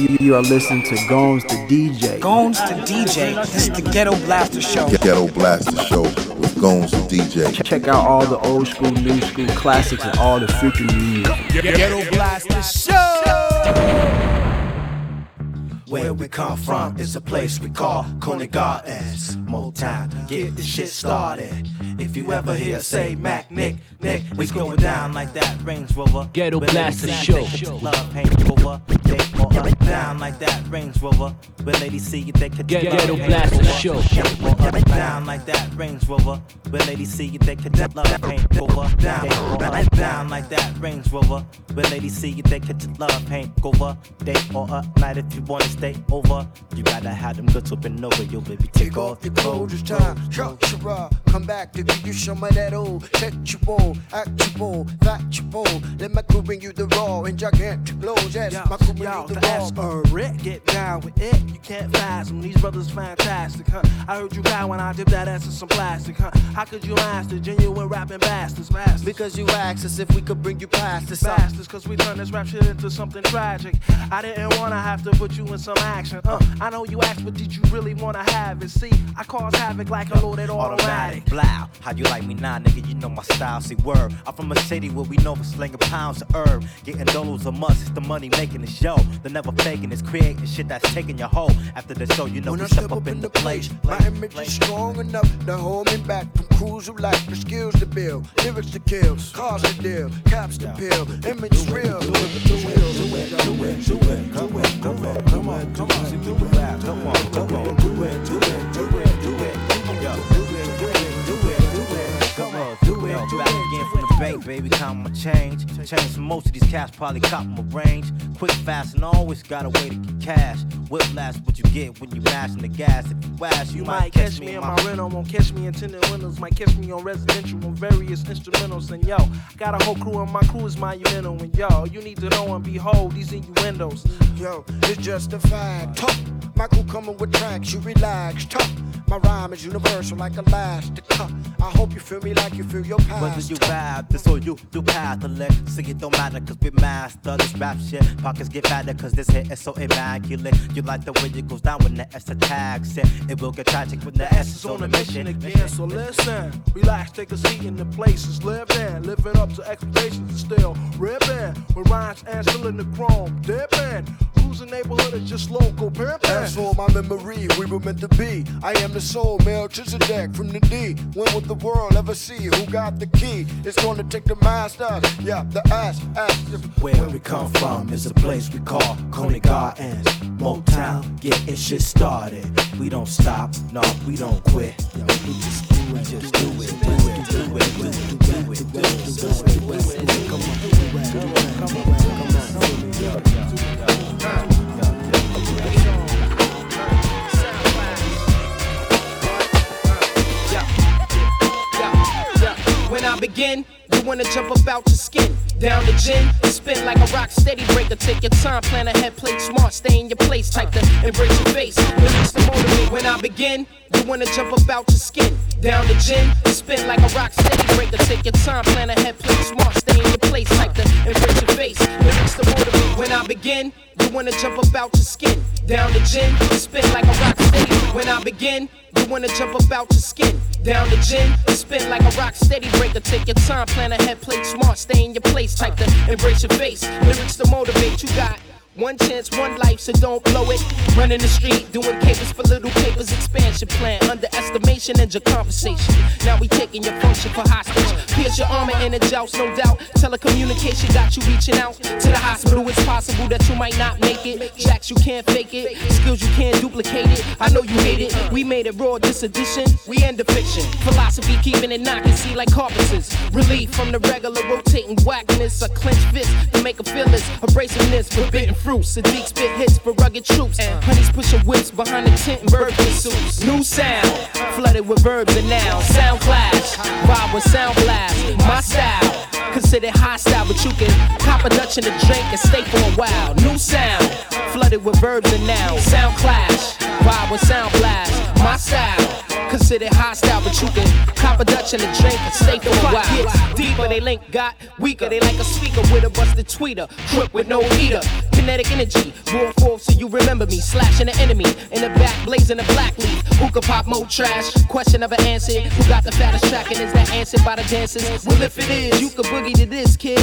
You, you are listening to Gones the DJ. Gones the DJ. This is the Ghetto Blaster Show. Ghetto Blaster Show with Gones the DJ. Check out all the old school, new school classics, and all the future new music. Ghetto Blaster Show. Where we come from is a place we call Conant Gardens. Motown, get this shit started. If you ever hear say Mac, Nick, Nick, we going down like that Range Rover. Ghetto Where Blaster Show. think it's Love paint over. They fall up down like that Range Rover. Where ladies see you, they could love Ghetto paint Blaster over. Show. Fall up down like that Range Rover. Where ladies see you, they could love paint over. Down, they fall up down like that Range Rover. Where ladies see you, they could love paint over. Day or a night if you wanna stay over. You gotta have them goods open over, yo baby. Take off your clothes, It's time, structure, come back to give you some of that old sexual, actual, factual. Let my crew bring you the raw and gigantic blows. Yes, my crew bring Yo, you the raw. Rick, get down with it. You can't fathom these brothers fantastic, huh? I heard you cry when I dipped that ass in some plastic, huh? How could you master genuine rapping bastards, bastards? Because you asked us if we could bring you past the side. Bastards, cause we turned this rap shit into something tragic. I didn't wanna have to put you in some action. Uh, I know you asked, but did you really wanna have it? See, I cause havoc like a loaded automatic. automatic. Blow. How you like me now, nigga? You know my style. See, word. I'm from a city where we know for slinging pounds of herb. Getting dollars a must. It's the money making the show. The never faking is creating shit that's taking your hoe. After the show, you know When we I step up in the place. my image is strong enough to hold me back from crews who lack the skills to build, lyrics to kill, cars to deal, caps to peel, image is real. Do it, do it, do it, do it, do it, come on, come on, come on, come on, do it, come on, come on, do it, do it, do it, do it, it, come do it, Yo, back again from the bank, baby. Count my change. Change most of these cats, probably cop my range. Quick, fast, and always got a way to get cash. Whiplash, what you get when you mashing the gas. If you ash, You might catch me in my rental, won't catch me in tinted windows, might catch me on residential on various instrumentals. And yo, got a whole crew, and my crew is monumental. And yo, you need to know and behold these innuendos. Yo, it's just a fact. Talk. My crew coming with tracks, you relax. Talk. My rhyme is universal like elastic. Huh. I hope you feel me like you feel your past. Whether you Talk. rap this or you do Catholic, see it don't matter cause we master this rap shit. Pockets get fatter cause this hit is so immaculate. You like the way it goes down when the S attacks it. It will get tragic when the, The S S is on a mission again, so listen. Relax, take a seat in the places. Live in, living up to expectations is still ripping. With rhymes and still in the chrome, dipping. Who's the neighborhood is just local pimping. That's all my memory, we were meant to be. I am the the soul, Melchizedek from the D. When will the world ever see who got the key? It's gonna take the master, yeah, the ass, ass. Where we come from is a place we call Conant Gardens. Motown, getting shit started. We don't stop, no, we don't quit. Yo, we just do it, just do it, do it, do it, do it, do it, do it, do it, do it. Come on, come on, come on, come on. Begin, you wanna jump about your skin. Down the gin, spin like a rock steady breaker. Take your time, plan ahead, play smart, stay in your place. Type to embrace your face. Lyrics to motivate. When I begin, you wanna jump about your skin. Down the gin, spin like a rock steady breaker. Take your time, plan ahead, play smart, stay in your place. Type to embrace your face. Lyrics to motivate. When I begin, you wanna jump about your skin. Down the gin, spin like a rock steady. When I begin, you wanna jump about your skin. Down the gin, spin like a rock steady breaker. Take your time, plan ahead, play smart, stay in your place. Type to embrace your face. Lyrics to motivate. You got one chance, one life, so don't blow it. Running the street, doing capers for little papers, expansion plan, underestimation and your conversation. Now we taking your function for hostage. Pierce your armor and a joust, no doubt. Telecommunication got you reaching out to the hospital. It's possible that you might not make it. Jacks, you can't fake it. Skills, you can't duplicate it. I know you hate it. We made it raw, this edition. We end the fiction. Philosophy keeping it knocking, see like carpenters. Relief from the regular rotating whackness. A clenched fist to make a feel this. Abrasiveness, forbidden fruit. Sahdeeq spit hits for rugged troops. And honeys pushing whips behind the tent in birthday suits. New sound, flooded with verbs and nouns. Sound clash, vibe with sound blast. My style. Considered hostile, but you can cop a Dutch in a drink and stay for a while. New sound, flooded with verbs and nouns. Sound clash, vibe with sound blast. My style. Considered hostile, but you can cop a Dutch and a drink and stay for a while. Deeper, they link got weaker. They like a speaker with a busted tweeter. Trip with no heater. Kinetic energy, roar forth so you remember me. Slashing the enemy in the back, blazing a black leaf. Who could pop more trash? Question of an answer. Who got the fattest track and is that answered by the dancers? Well, if it is, you could boogie to this, kid.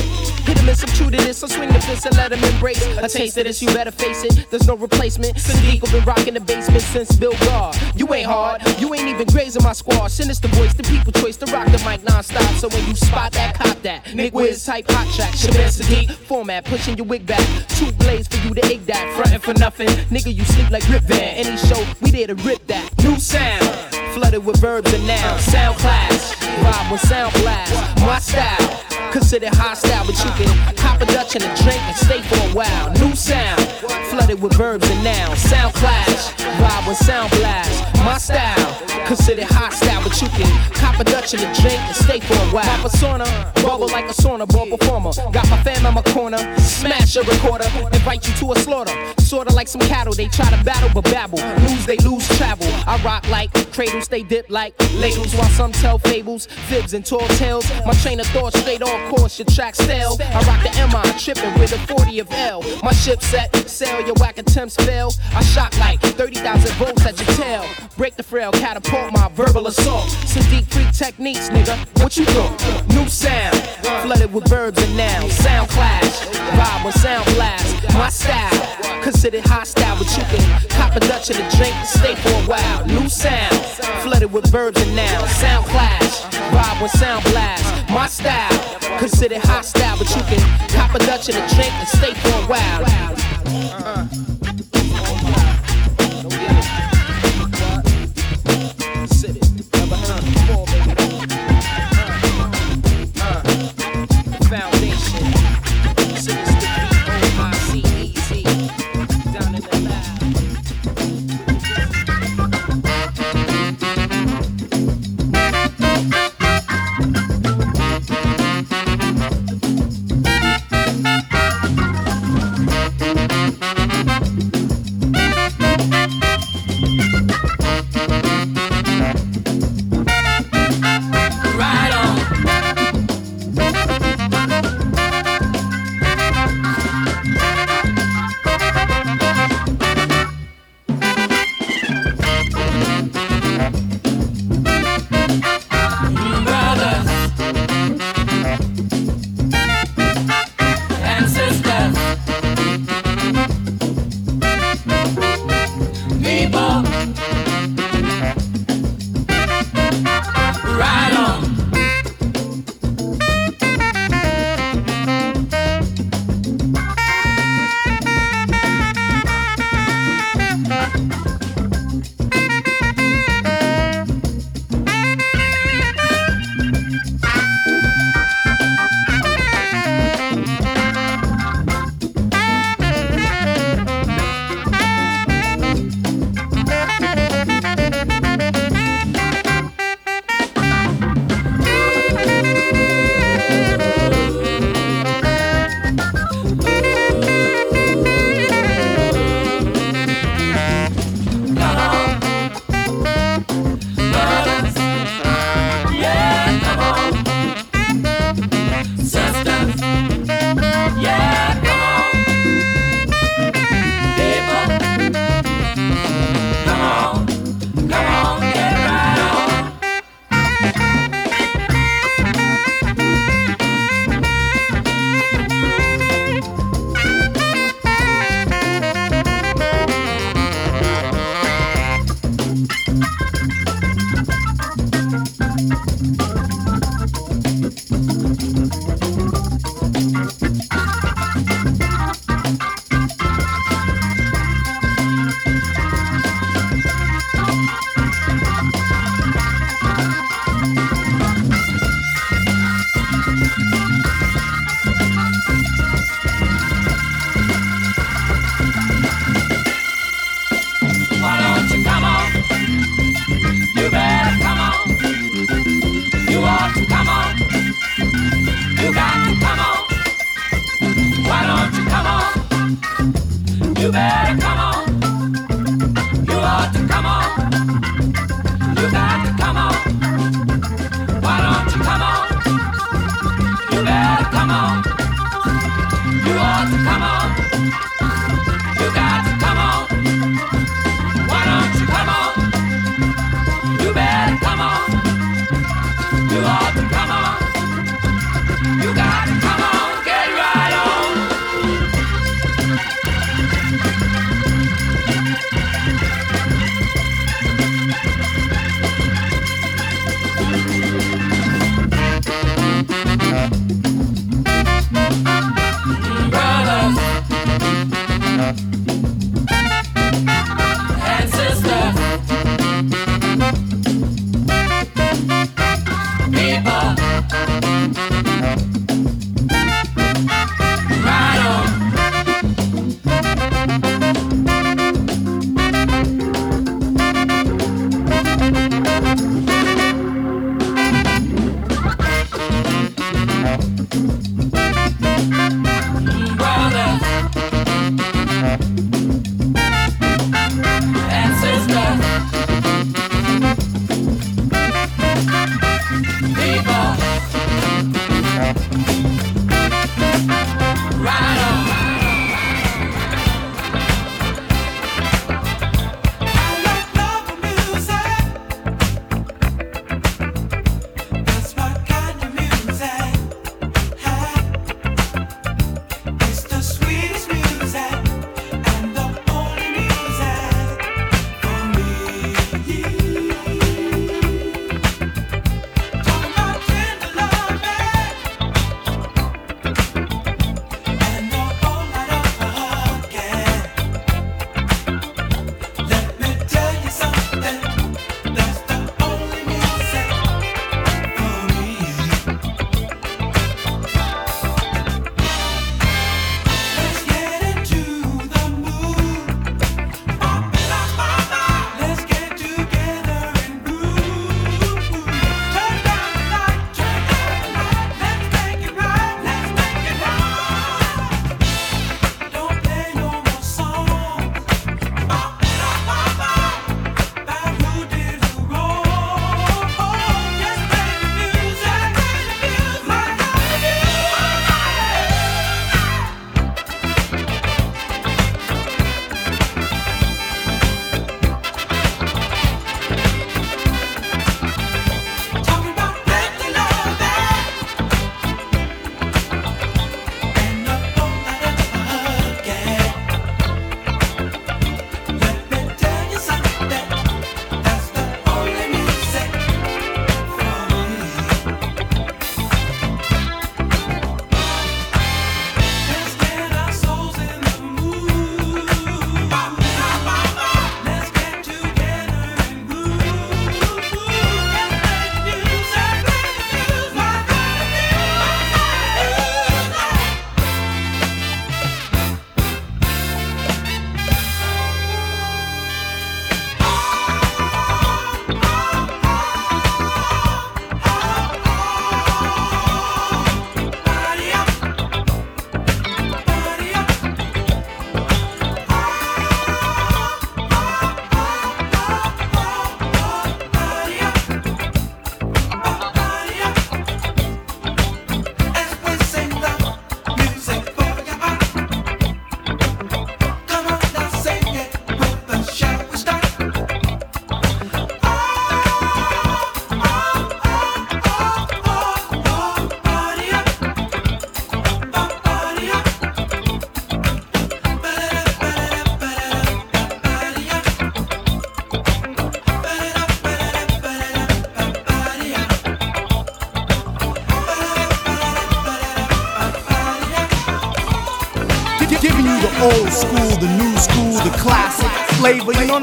Hit him some true to this, so swing the fist and let him embrace. A taste of this, you better face it. There's no replacement. Sahdeeq been rocking the basement since Bill Gar. You ain't hard, you ain't even grazing my squad. Sinister voice, the people choice to rock the mic non-stop. So when you spot that, cop that. Nick Wiz type hot track. Shabaam Sahdeeq format, pushing your wig back. Two blades for you to egg that. Frontin' for nothing. Nigga, you sleep like Rip Van. Any show, we there to rip that. New sound, flooded with verbs and nouns. Sound class, vibe with sound blast. My style. Considered hostile, but you can cop a Dutch and a drink and stay for a while. New sound, flooded with verbs and nouns. Sound clash, vibe with sound blast. My style, considered hostile, but you can cop a Dutch and a drink and stay for a while. My persona, bubble like a sauna, ball performer. Got my fam in my corner, smash a recorder, invite you to a slaughter. Sorta like some cattle, they try to battle but babble. Lose, they lose travel. I rock like cradles, they dip like ladles, while some tell fables, fibs and tall tales. My train of thought straight on course, your track stale. I rock the MI, tripping with a 40 of L. My ship set, sail, your whack attempts fail. I shock like 30,000 volts at your tail. Break the frail, catapult my verbal assault. Some deep freak techniques, nigga. What you thought? New sound, flooded with verbs and nouns. Sound clash, vibe with sound blast. My style, considered hostile, but you can cop a Dutch and a drink and stay for a while. New sound, flooded with verbs and nouns. Sound clash, vibe with sound blast. My style, considered hostile, but you can cop a Dutch and a drink and stay for a while. Foundation.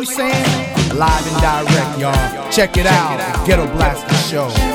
Saying? Live and direct, y'all. Check it out, Ghetto Blaster Show.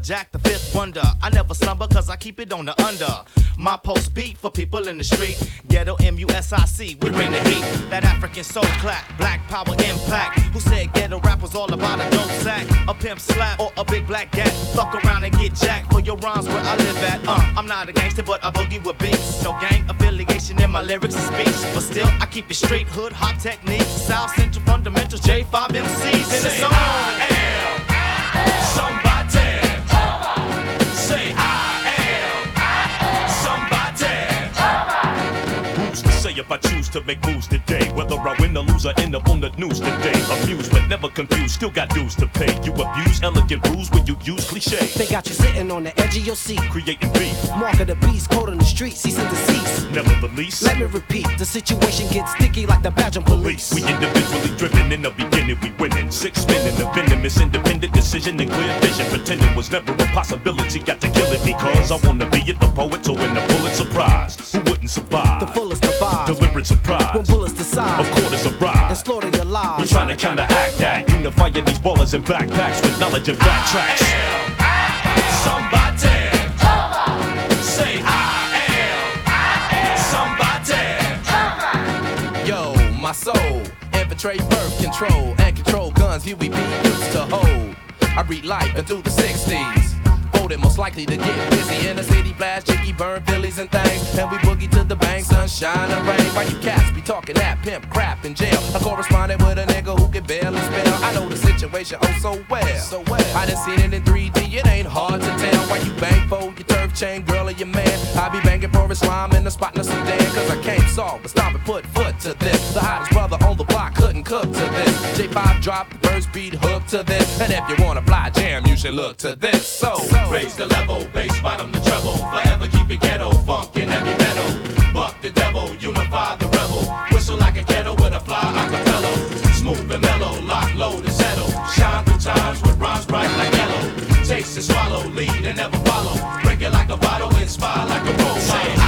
Lumberjack, the fifth wonder. I never slumber cause I keep it on the under. My post beat for people in the street. Ghetto M-U-S-I-C, we bring the heat. That African soul clap, black power impact. Who said ghetto rap was all about a dope sack? A pimp slap or a big black gat. Fuck around and get jacked for your rhymes where I live at. Uh, I'm not a gangster, but I boogie with beats. No gang affiliation in my lyrics and speech. But still, I keep it straight hood, hop techniques. South Central fundamentals, J5 MCs in the song. I am somebody. If I choose to make moves today? Whether I win or lose, I end up on the news today. Amused but never confused, still got dues to pay. You abuse elegant rules when you use cliche. They got you sitting on the edge of your seat. Creating beef, Mark of the beast, code on the street, cease and desist. never the least. Let me repeat, the situation gets sticky like the Belgian police. We individually driven in the beginning, we winning. Six men in the venomous, independent decision and clear vision. Pretending was never a possibility. Got to kill it because I wanna be it, the poet, so win the Pulitzer Prize. Who wouldn't survive? The fullest of Deliberate surprise. When bullets decide. Of course, it's a rise. And slaughter your lives. We're trying to counteract that. Unifying these ballers in backpacks with knowledge and backtracks. Somebody. Say I am. Somebody. Yo, my soul, infiltrate birth control and control guns you be used to hold. I read life into the 60s. Voted most likely to get busy in the city, blast, jiggy, burn Phillies and things. And we boogie to the bank, sunshine and rain. Why you cats be talking that pimp crap in jail? I corresponded with a nigga who can barely spell. I know the situation oh so well. So well. I done seen it in 3D, it ain't hard to tell. Why you bang for your turf chain, girl or your man? I be banging for Islam in the spot in Sudan. Cause I can't solve, but stop and put foot to this. The hottest brother on the block couldn't cook to this. J5 drop the first beat hook to this. And if you wanna fly jam, you should look to this. So, Raise the level, bass bottom the treble. Forever keep it ghetto, funk and heavy metal. Buck the devil, unify the rebel. Whistle like a kettle with a fly acapella. Smooth and mellow, lock, load and settle. Shine through times with rhymes bright like yellow. Taste and swallow, lead and never inspire like a role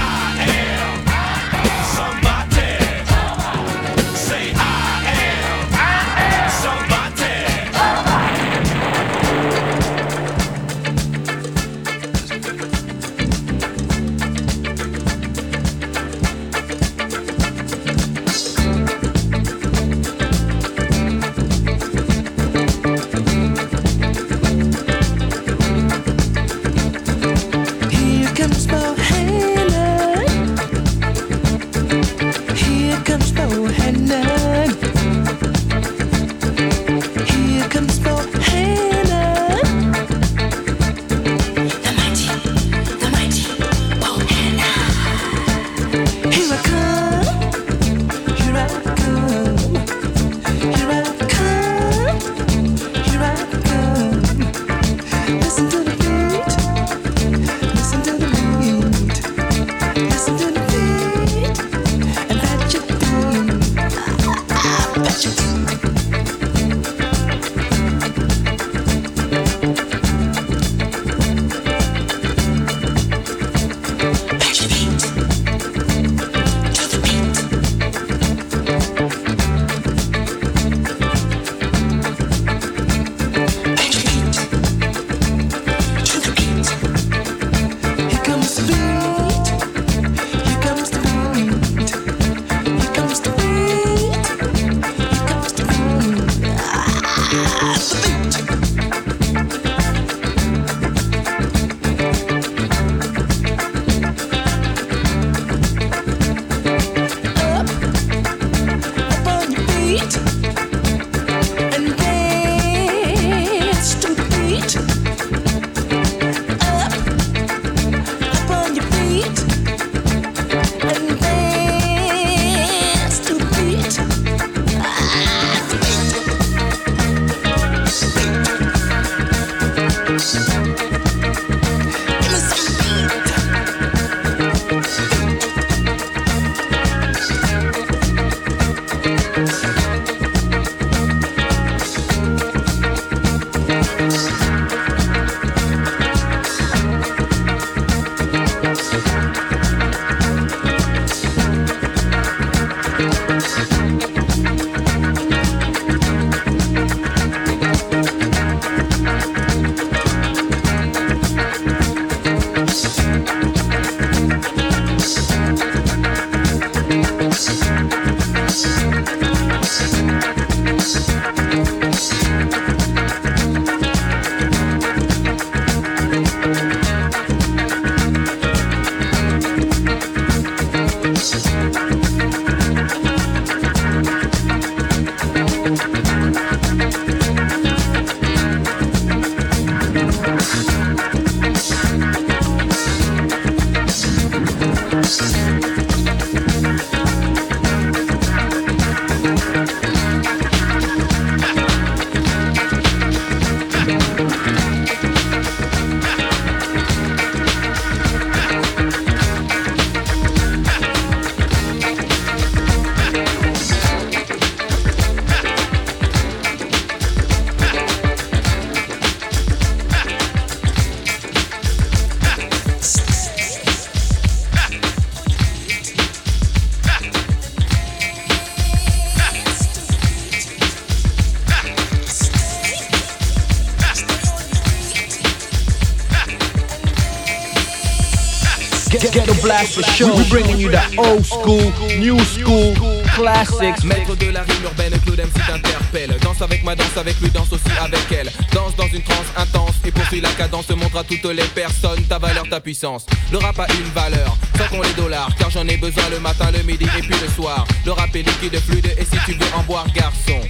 Ghetto Blaster Show. We bringing you the old school, new school classics. Maître de la rime urbaine, Claude MC t'interpelle. Danse avec moi, danse avec lui, danse aussi avec elle. Danse dans une transe intense et poursuit la cadence. Montre à toutes les personnes ta valeur, ta puissance. Le rap a une valeur, sans qu'on les dollars. Car j'en ai besoin le matin, le midi et puis le soir. Le rap est liquide, fluide et si tu veux en boire, garçon.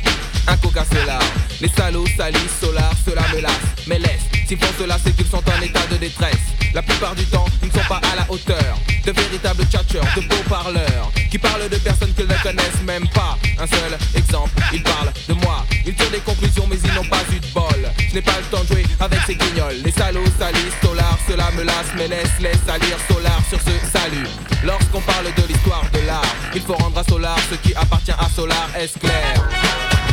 Un coca solar, les salauds salissent solar, cela me lasse, mais laisse. S'ils font cela, c'est qu'ils sont en état de détresse. La plupart du temps, ils ne sont pas à la hauteur de véritables tchatcheurs, de beaux parleurs qui parlent de personnes qu'ils ne connaissent même pas. Un seul exemple, ils parlent de moi. Ils tirent des conclusions, mais ils n'ont pas eu de bol. Je n'ai pas le temps de jouer avec ces guignols. Les salauds salissent solar, cela me lasse, mais laisse, laisse salir solar sur ce salut. Lorsqu'on parle de l'histoire de l'art, il faut rendre à solar ce qui appartient à solar, est-ce clair?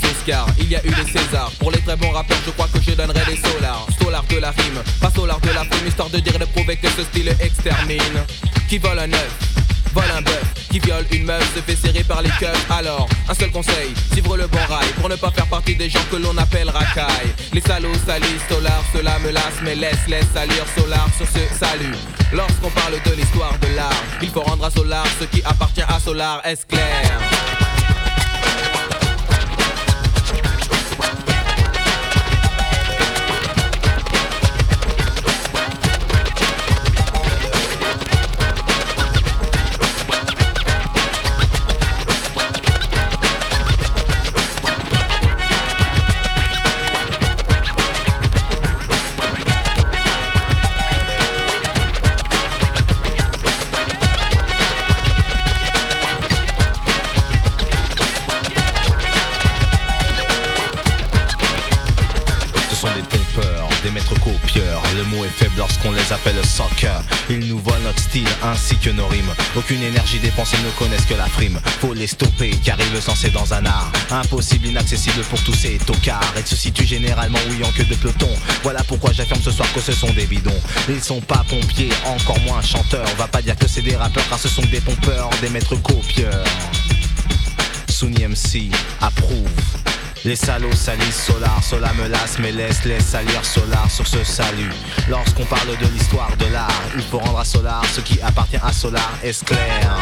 Oscars, il y a eu les Césars. Pour les très bons rappeurs, je crois que je donnerai des solars. Solar de la rime, pas solar de la frime, histoire de dire et de prouver que ce style extermine. Qui vole un œuf, vole un bœuf, qui viole une meuf, se fait serrer par les keufs. Alors, un seul conseil, suivre le bon rail pour ne pas faire partie des gens que l'on appelle racailles. Les salauds salissent solar, cela me lasse, mais laisse, laisse salir solar sur ce salut. Lorsqu'on parle de l'histoire de l'art, il faut rendre à solar ce qui appartient à solar, est-ce clair? Ainsi que nos rimes. Aucune énergie dépensée, ne connaissent que la frime. Faut les stopper car ils le c'est dans un art. Impossible, inaccessible pour tous ces tocards. Et se situent généralement oui en queue de peloton. Voilà pourquoi j'affirme ce soir que ce sont des bidons. Ils sont pas pompiers, encore moins chanteurs. Va pas dire que c'est des rappeurs car ce sont des pompeurs, des maîtres copieurs. Sunny MC approuve. Les salauds salissent solar, solar me lasse, mais laisse, laisse salir solar sur ce salut. Lorsqu'on parle de l'histoire de l'art, il faut rendre à solar ce qui appartient à solar, est clair?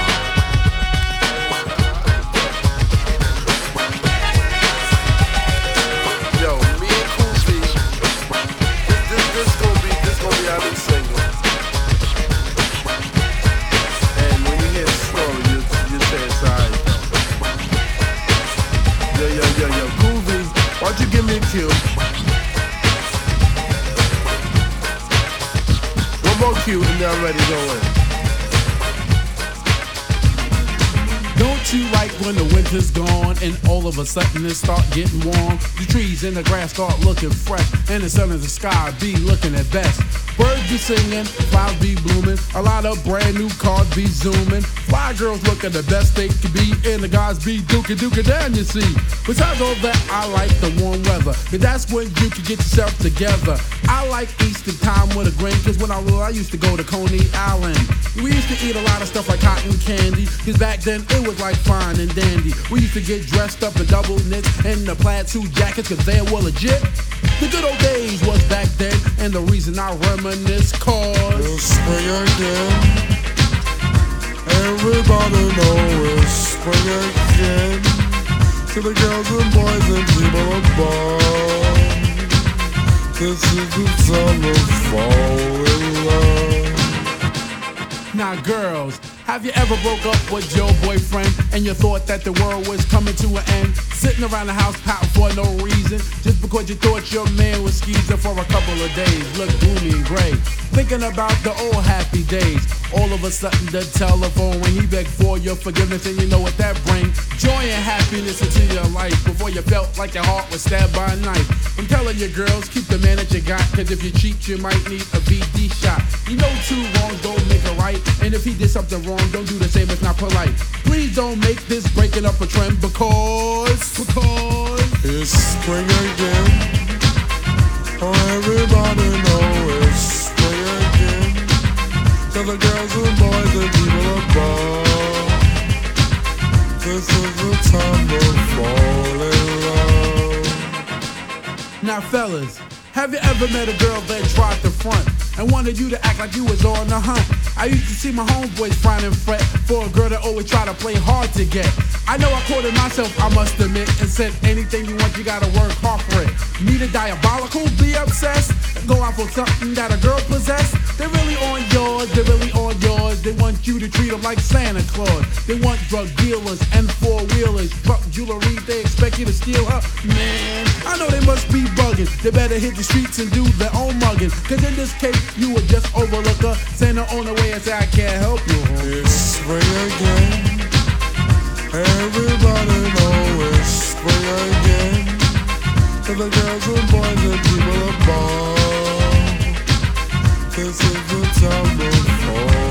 Cue and then I'm ready to go in. Don't you like when the winter's gone and all of a sudden it start getting warm? The trees and the grass start looking fresh and the sun in the sky be looking at best. Be singing, flowers be blooming, a lot of brand new cars be zooming. Fly girls looking the best they can be, and the guys be dookie dookie down, you see. Besides all that, I like the warm weather, cause that's when you can get yourself together. I like Easter time with a grin, cause when I was, I used to go to Coney Island. We used to eat a lot of stuff like cotton candy, cause back then it was like fine and dandy. We used to get dressed up in double knits and the plaid suit jackets, cause they were legit. The good old days was back then, and the reason I reminisce cause it's spring again. Everybody know it's spring again. To the girls and boys and people above. This is the time to fall in love. Now, girls, have you ever broke up with your boyfriend and you thought that the world was coming to an end? Sitting around the house pouting for no reason, just because you thought your man was skeezing for a couple of days. Look gloomy and gray. Thinking about the old happy days. All of a sudden, the telephone when he begged for your forgiveness, and you know what that brings? Joy and happiness into your life before you felt like your heart was stabbed by a knife. I'm telling you, girls, keep the man that you got, cause if you cheat, you might need a VD shot. You know two wrongs don't make a right, and if he did something wrong, don't do the same, it's not polite. Please don't make this breaking up a trend because, because it's spring again. Oh, everybody know it's. Cause the girls and boys and people above. This is the time to fall in love. Now, fellas, have you ever met a girl that tried to front and wanted you to act like you was on the hunt? I used to see my homeboys frown and fret for a girl that always try to play hard to get. I know I quoted myself, I must admit, and said anything you want, you gotta work hard for it. Need a diabolical, be obsessed, go out for something that a girl possess. They're really on yours, they're really on yours. They want you to treat them like Santa Claus. They want drug dealers and four wheelers, truck jewelry. They expect you to steal her. Man, I know they must be bugging. They better hit the streets and do their own mugging. Cause in this case, you would just overlook her, send her on the way and say, I can't help you. It's spring again. Everybody know it's spring again. To the girls and boys and people above. This is the time to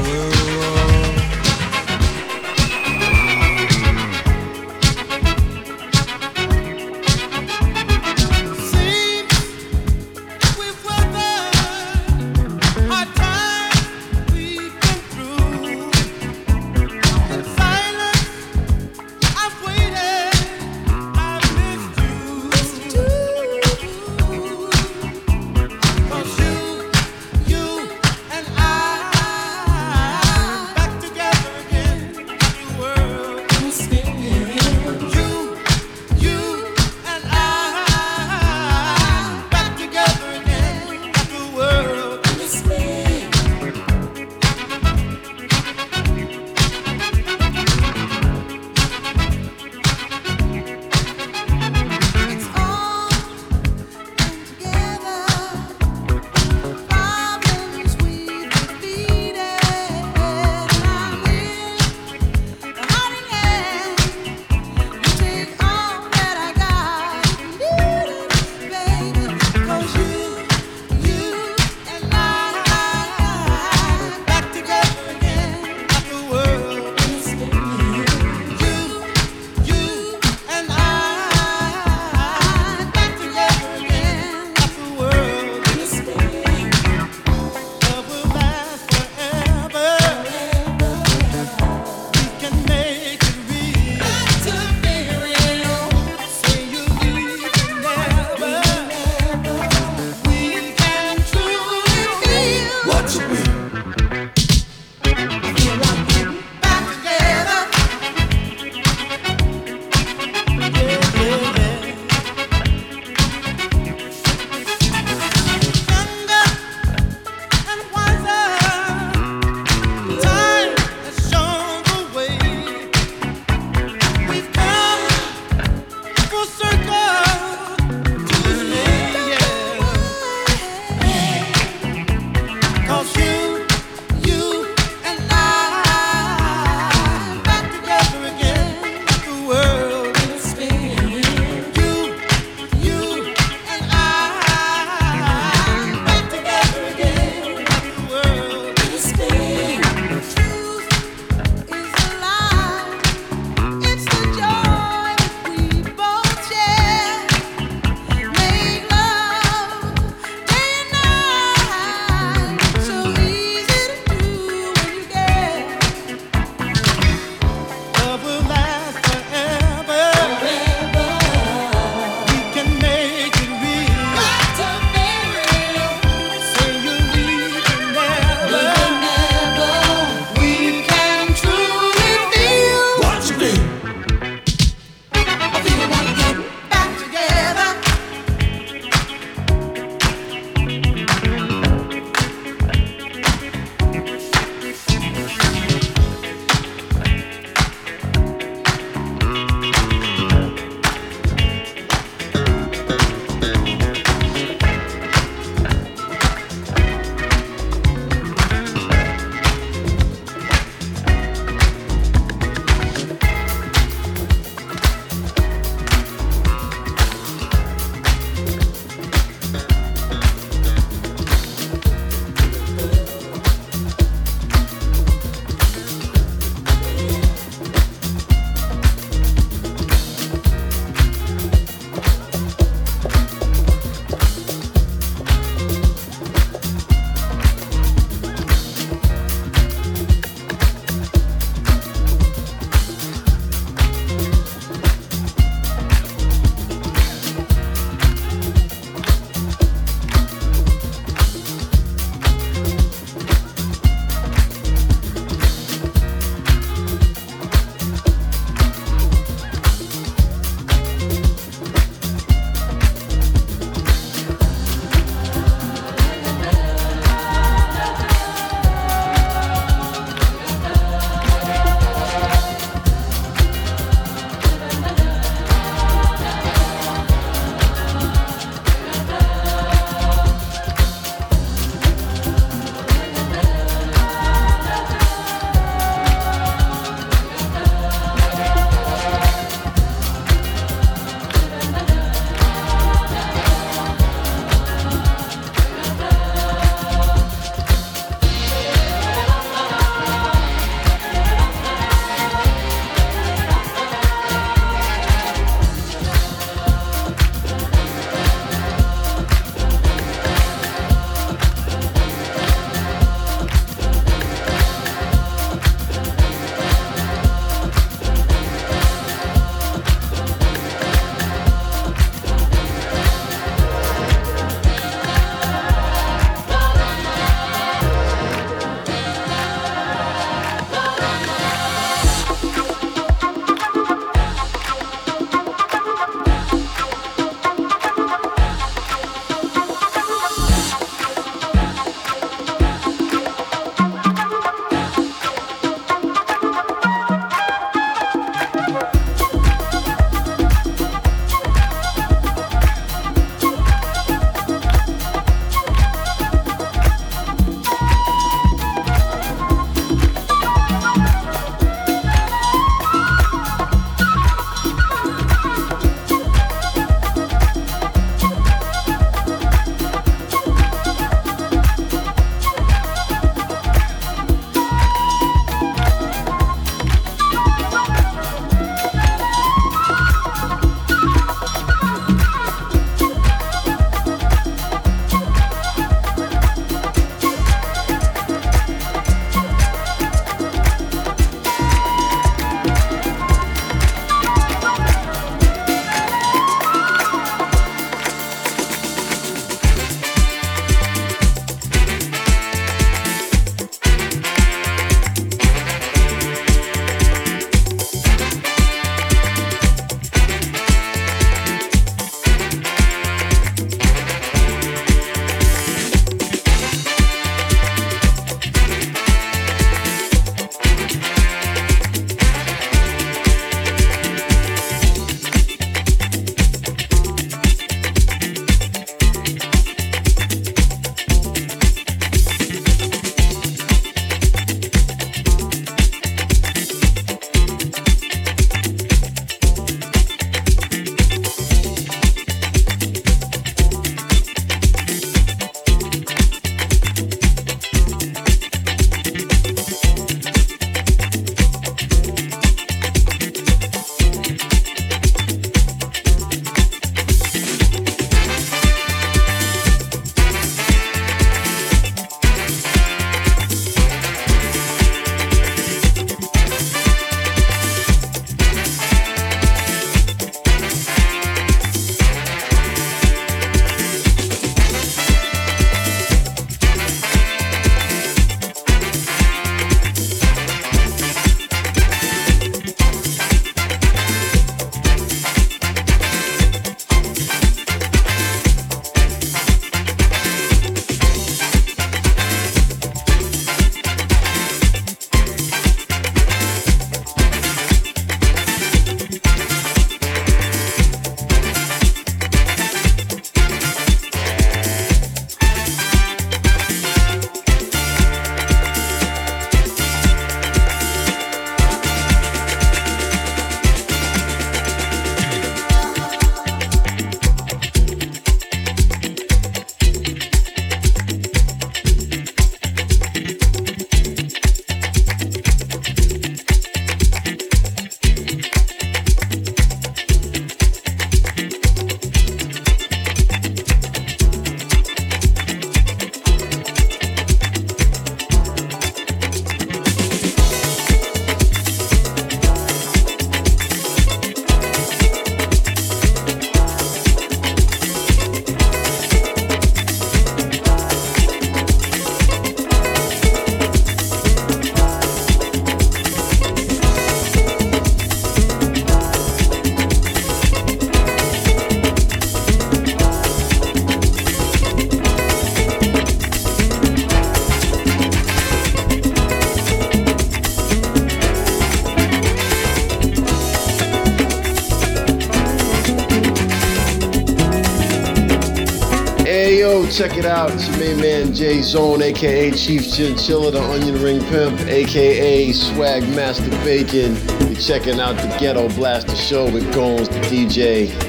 check it out. It's your main man Jay Zone, aka Chief Chinchilla, the Onion Ring Pimp, aka Swag Master Bacon. You're checking out the Ghetto Blaster Show with Gones, the DJ.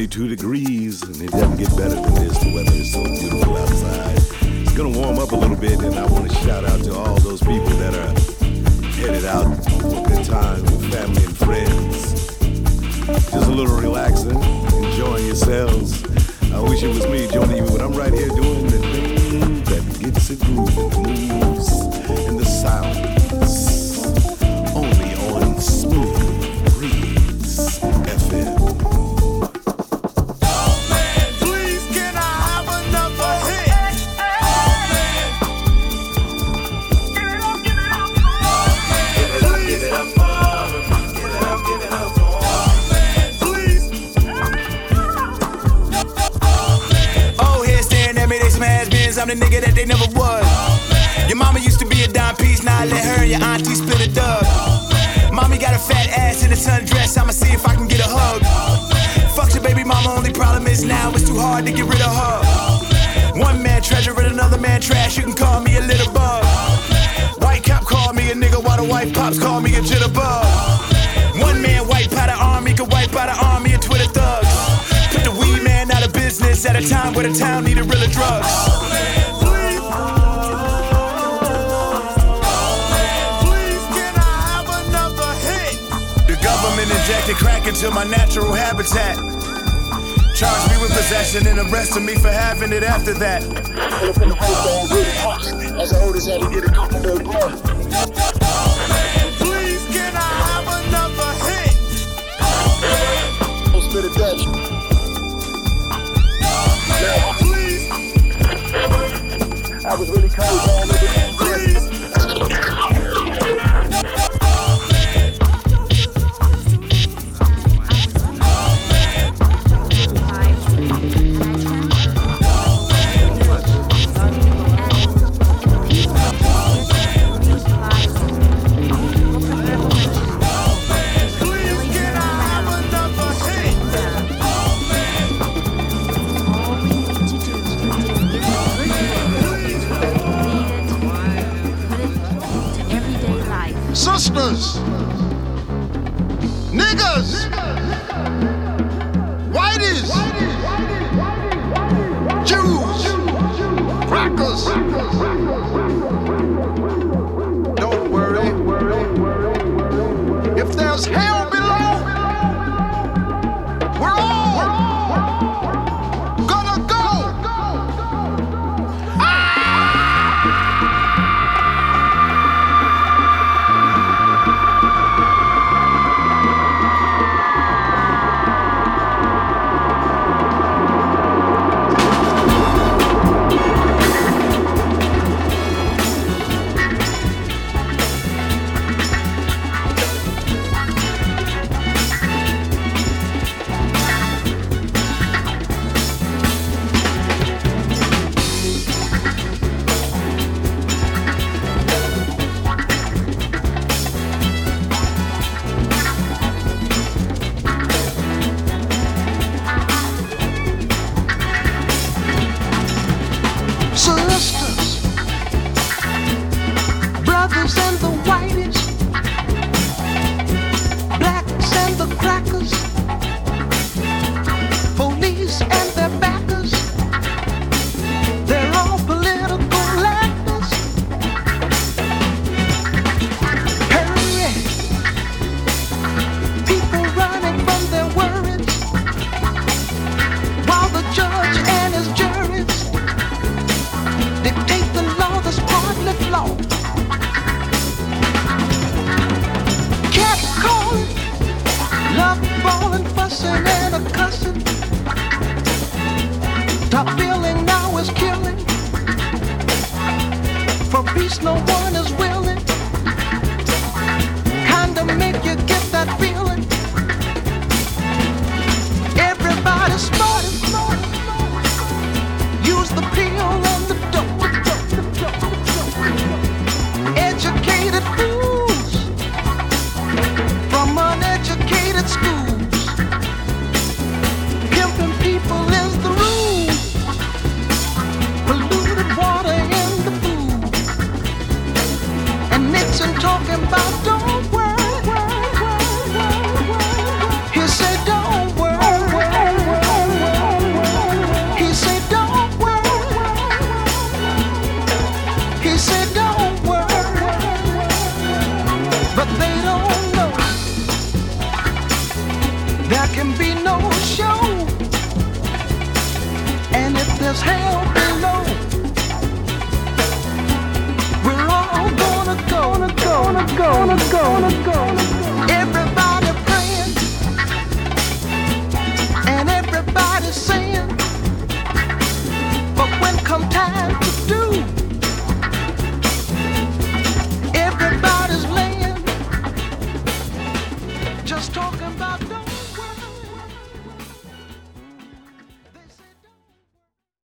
72 degrees, and it doesn't get better than this. The weather is so beautiful outside. It's gonna warm up a little bit, and I want to shout out to all those people that are headed out for good time with family and friends. Just a little relaxing, enjoying yourselves. I wish it was me joining you, but I'm right here doing the thing that gets it grooving, moves, and the sounds. The nigga that they never was. Your mama used to be a dime piece, now I let her and your auntie split a dub. Mommy got a fat ass in a sundress, I'ma see if I can get a hug. Fuck your baby mama, only problem is now it's too hard to get rid of her. One man treasure and another man trash, you can call me a little bug. White cop call me a nigga while the white pops call me a jitterbug. One man wipe out an army, could wipe out an army of Twitter thugs. Put the weed man out of business at a time where the town needed realer drugs. Crack into my natural habitat. Charged me with possession and arrested me for having it after that. As oldest had to get a couple more blood. Please can I have another hit? Don't spit it Dutch. Please. I was really cold all